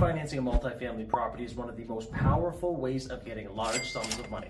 Refinancing a multifamily property is one of the most powerful ways of getting large sums of money.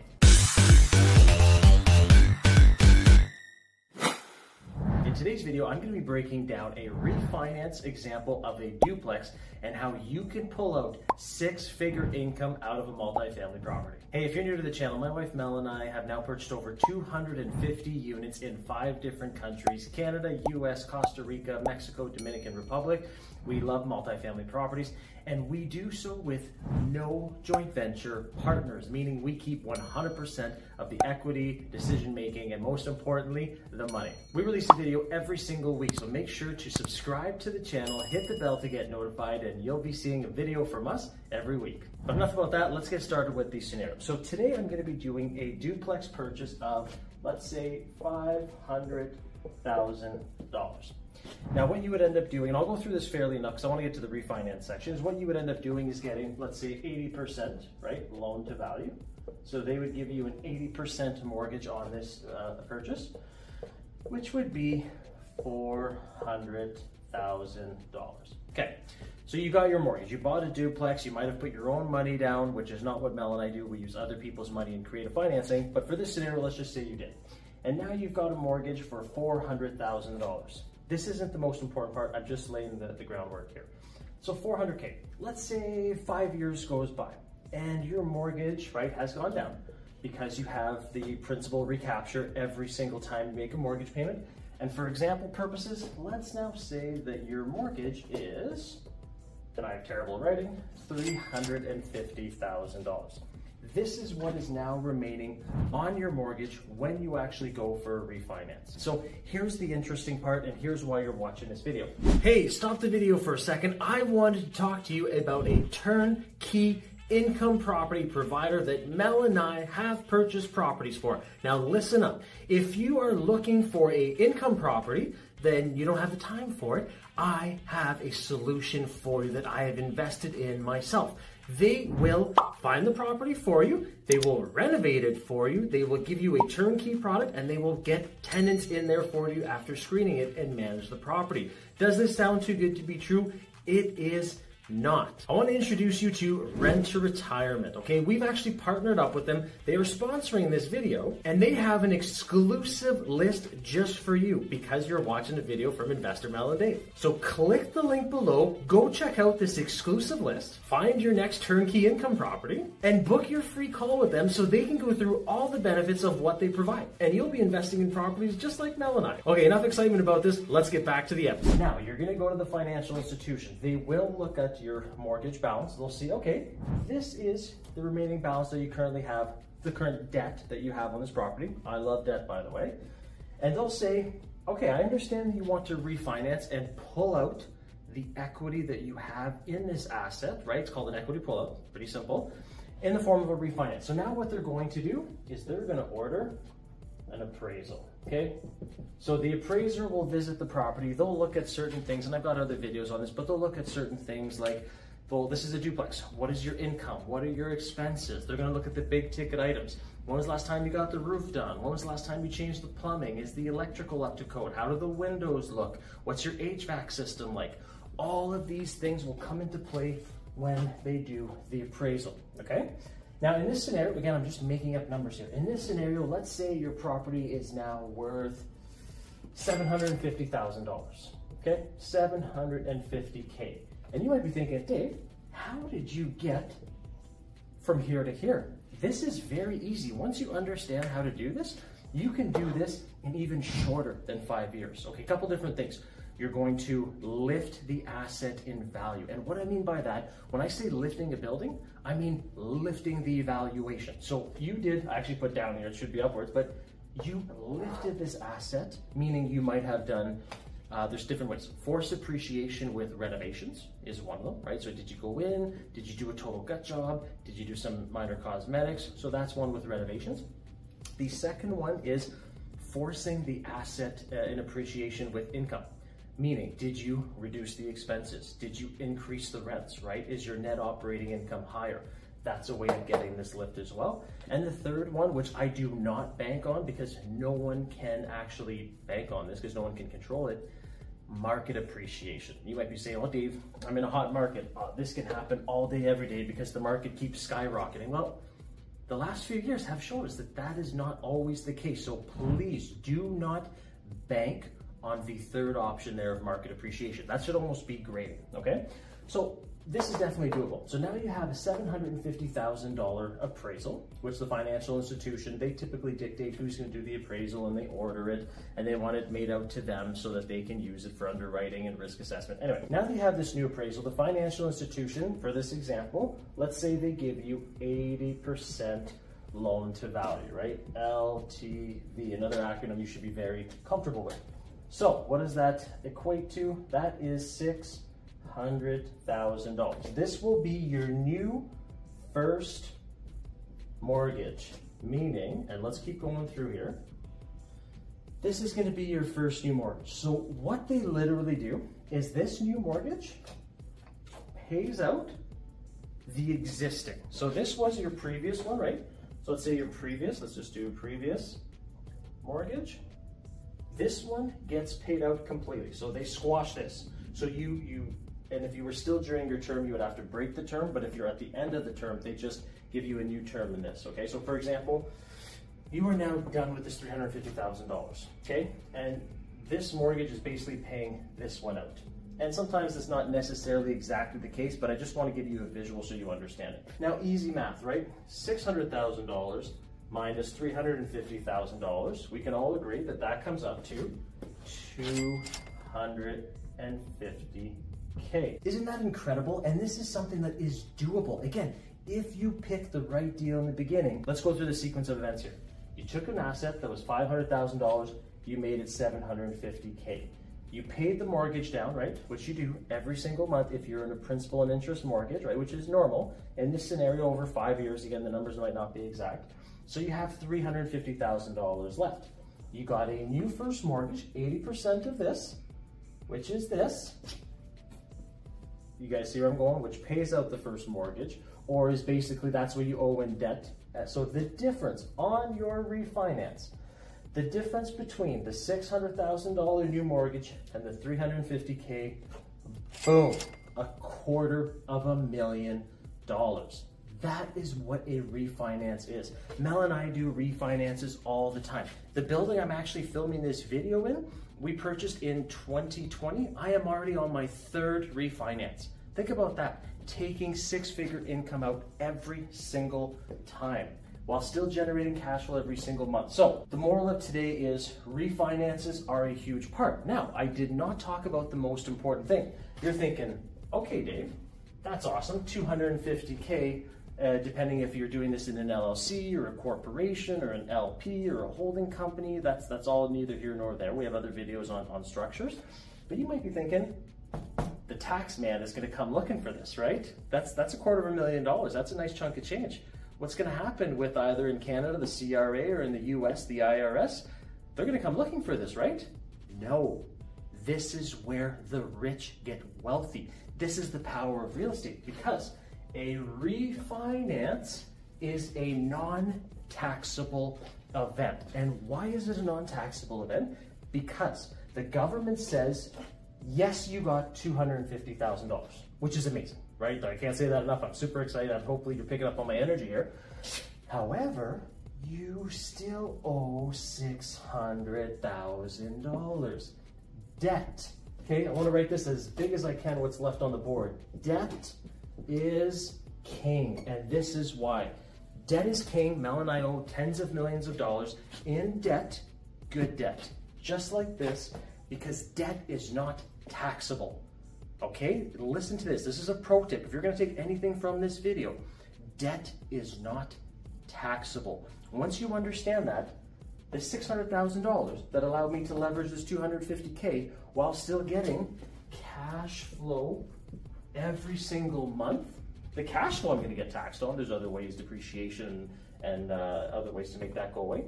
In today's video, I'm going to be breaking down a refinance example of a duplex and how you can pull out six-figure income out of a multifamily property. Hey, if you're new to the channel, my wife Mel and I have now purchased over 250 units in five different countries, Canada, US, Costa Rica, Mexico, Dominican Republic. We love multifamily properties and we do so with no joint venture partners, meaning we keep 100% of the equity, decision making, and most importantly, the money. We release a video every single week, so make sure to subscribe to the channel, hit the bell to get notified, and you'll be seeing a video from us every week. But enough about that, let's get started with the scenario. So today I'm gonna be doing a duplex purchase of, let's say, $500,000. Now what you would end up doing, and I'll go through this fairly enough because I want to get to the refinance section, is what you would end up doing is getting, let's say 80%, right, loan to value. So they would give you an 80% mortgage on this uh, purchase, which would be $400,000. Okay, so you got your mortgage. You bought a duplex. You might have put your own money down, which is not what Mel and I do. We use other people's money in creative financing. But for this scenario, let's just say you did. And now you've got a mortgage for $400,000. This isn't the most important part. I'm just laying the, the groundwork here. So 400K, let's say five years goes by and your mortgage, right, has gone down because you have the principal recapture every single time you make a mortgage payment. And for example purposes, let's now say that your mortgage is, and I have terrible writing, $350,000. This is what is now remaining on your mortgage when you actually go for a refinance. So here's the interesting part and here's why you're watching this video. Hey, stop the video for a second. I wanted to talk to you about a turnkey income property provider that Mel and I have purchased properties for. Now listen up. If you are looking for a income property, then you don't have the time for it. I have a solution for you that I have invested in myself. They will find the property for you, they will renovate it for you, they will give you a turnkey product, and they will get tenants in there for you after screening it and manage the property. Does this sound too good to be true? It is not. I want to introduce you to Rent to Retirement. Okay, we've actually partnered up with them. They are sponsoring this video and they have an exclusive list just for you because you're watching a video from Investor Mel and Dave. So click the link below, go check out this exclusive list, find your next turnkey income property, and book your free call with them so they can go through all the benefits of what they provide. And you'll be investing in properties just like Mel and I. Okay, enough excitement about this. Let's get back to the episode. Now, you're going to go to the financial institution. They will look at your mortgage balance, they'll see, okay, this is the remaining balance that you currently have, the current debt that you have on this property. I love debt, by the way. And they'll say, okay, I understand you want to refinance and pull out the equity that you have in this asset, right? It's called an equity pullout, pretty simple, in the form of a refinance. So now what they're going to do is they're going to order an appraisal. Okay, so the appraiser will visit the property. They'll look at certain things, and I've got other videos on this, but they'll look at certain things like, well, this is a duplex. What is your income? What are your expenses? They're going to look at the big ticket items. When was the last time you got the roof done? When was the last time you changed the plumbing? Is the electrical up to code? How do the windows look? What's your HVAC system like? All of these things will come into play when they do the appraisal. Okay. Now in this scenario, again, I'm just making up numbers here. In this scenario, let's say your property is now worth $750,000, okay? 750K. And you might be thinking, Dave, how did you get from here to here? This is very easy. Once you understand how to do this, you can do this in even shorter than five years. Okay, a couple different things you're going to lift the asset in value. And what I mean by that, when I say lifting a building, I mean lifting the valuation. So you did, I actually put down here, it should be upwards, but you lifted this asset, meaning you might have done, uh, there's different ways. Force appreciation with renovations is one of them, right? So did you go in? Did you do a total gut job? Did you do some minor cosmetics? So that's one with renovations. The second one is forcing the asset uh, in appreciation with income. Meaning, did you reduce the expenses? Did you increase the rents, right? Is your net operating income higher? That's a way of getting this lift as well. And the third one, which I do not bank on because no one can actually bank on this because no one can control it, market appreciation. You might be saying, well, Dave, I'm in a hot market. Uh, this can happen all day, every day because the market keeps skyrocketing. Well, the last few years have shown us that that is not always the case. So please do not bank on the third option there of market appreciation. That should almost be grading, okay? So this is definitely doable. So now you have a $750,000 appraisal, which the financial institution, they typically dictate who's gonna do the appraisal and they order it and they want it made out to them so that they can use it for underwriting and risk assessment. Anyway, now that you have this new appraisal, the financial institution, for this example, let's say they give you 80% loan to value, right? LTV, another acronym you should be very comfortable with. So what does that equate to? That is six $100,000. This will be your new first mortgage, meaning, and let's keep going through here, this is gonna be your first new mortgage. So what they literally do is this new mortgage pays out the existing. So this was your previous one, right? So let's say your previous, let's just do previous mortgage. This one gets paid out completely. So they squash this. So you, you and if you were still during your term, you would have to break the term. But if you're at the end of the term, they just give you a new term in this. Okay. So for example, you are now done with this three hundred fifty thousand dollars. Okay, and this mortgage is basically paying this one out. And sometimes it's not necessarily exactly the case, but I just want to give you a visual so you understand it. Now, easy math, right? Six hundred thousand dollars minus three hundred and fifty thousand dollars. We can all agree that that comes up to 250K. isn't that incredible? And this is something that is doable. Again, if you pick the right deal in the beginning, let's go through the sequence of events here. You took an asset that was $500,000, you made it 750K. You paid the mortgage down, right? Which you do every single month if you're in a principal and interest mortgage, right? Which is normal. In this scenario, over five years, again, the numbers might not be exact. So you have $350,000 left. You got a new first mortgage, 80% of this, which is this, you guys see where I'm going? Which pays out the first mortgage, or is basically that's what you owe in debt. Uh, so the difference on your refinance, the difference between the $600,000 new mortgage and the 350K, boom, a quarter of a million dollars. That is what a refinance is. Mel and I do refinances all the time. The building I'm actually filming this video in we purchased in 2020. I am already on my third refinance. Think about that, taking six figure income out every single time while still generating cash flow every single month. So the moral of today is refinances are a huge part. Now, I did not talk about the most important thing. You're thinking, okay, Dave, that's awesome, 250K uh, depending if you're doing this in an LLC or a corporation or an LP or a holding company. That's that's all neither here nor there. We have other videos on, on structures. But you might be thinking, the tax man is going to come looking for this, right? That's that's a quarter of a million dollars. That's a nice chunk of change. What's going to happen with either in Canada the CRA or in the US the IRS? They're going to come looking for this, right? No. This is where the rich get wealthy. This is the power of real estate because a refinance is a non-taxable event. And why is it a non-taxable event? Because the government says, yes, you got $250,000, which is amazing, right? I can't say that enough. I'm super excited. I'm hopefully you're picking up on my energy here. However, you still owe $600,000. Debt. Okay, I want to write this as big as I can what's left on the board. Debt is king, and this is why. Debt is king. Mel and I owe tens of millions of dollars in debt, good debt, just like this, because debt is not taxable. Okay, listen to this. This is a pro tip. If you're going to take anything from this video, debt is not taxable. Once you understand that, the $600,000 that allowed me to leverage this 250K while still getting cash flow every single month, the cash flow I'm going to get taxed on. There's other ways, depreciation and uh, other ways to make that go away.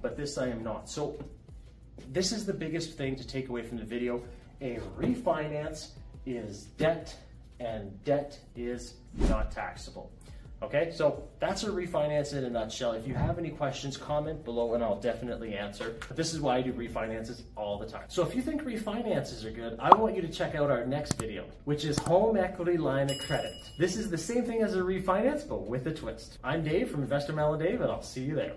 But this I am not. So this is the biggest thing to take away from the video. A refinance is debt and debt is not taxable. Okay, so that's a refinance in a nutshell. If you have any questions, comment below and I'll definitely answer. But this is why I do refinances all the time. So if you think refinances are good, I want you to check out our next video, which is home equity line of credit. This is the same thing as a refinance, but with a twist. I'm Dave from Investor Dave, and I'll see you there.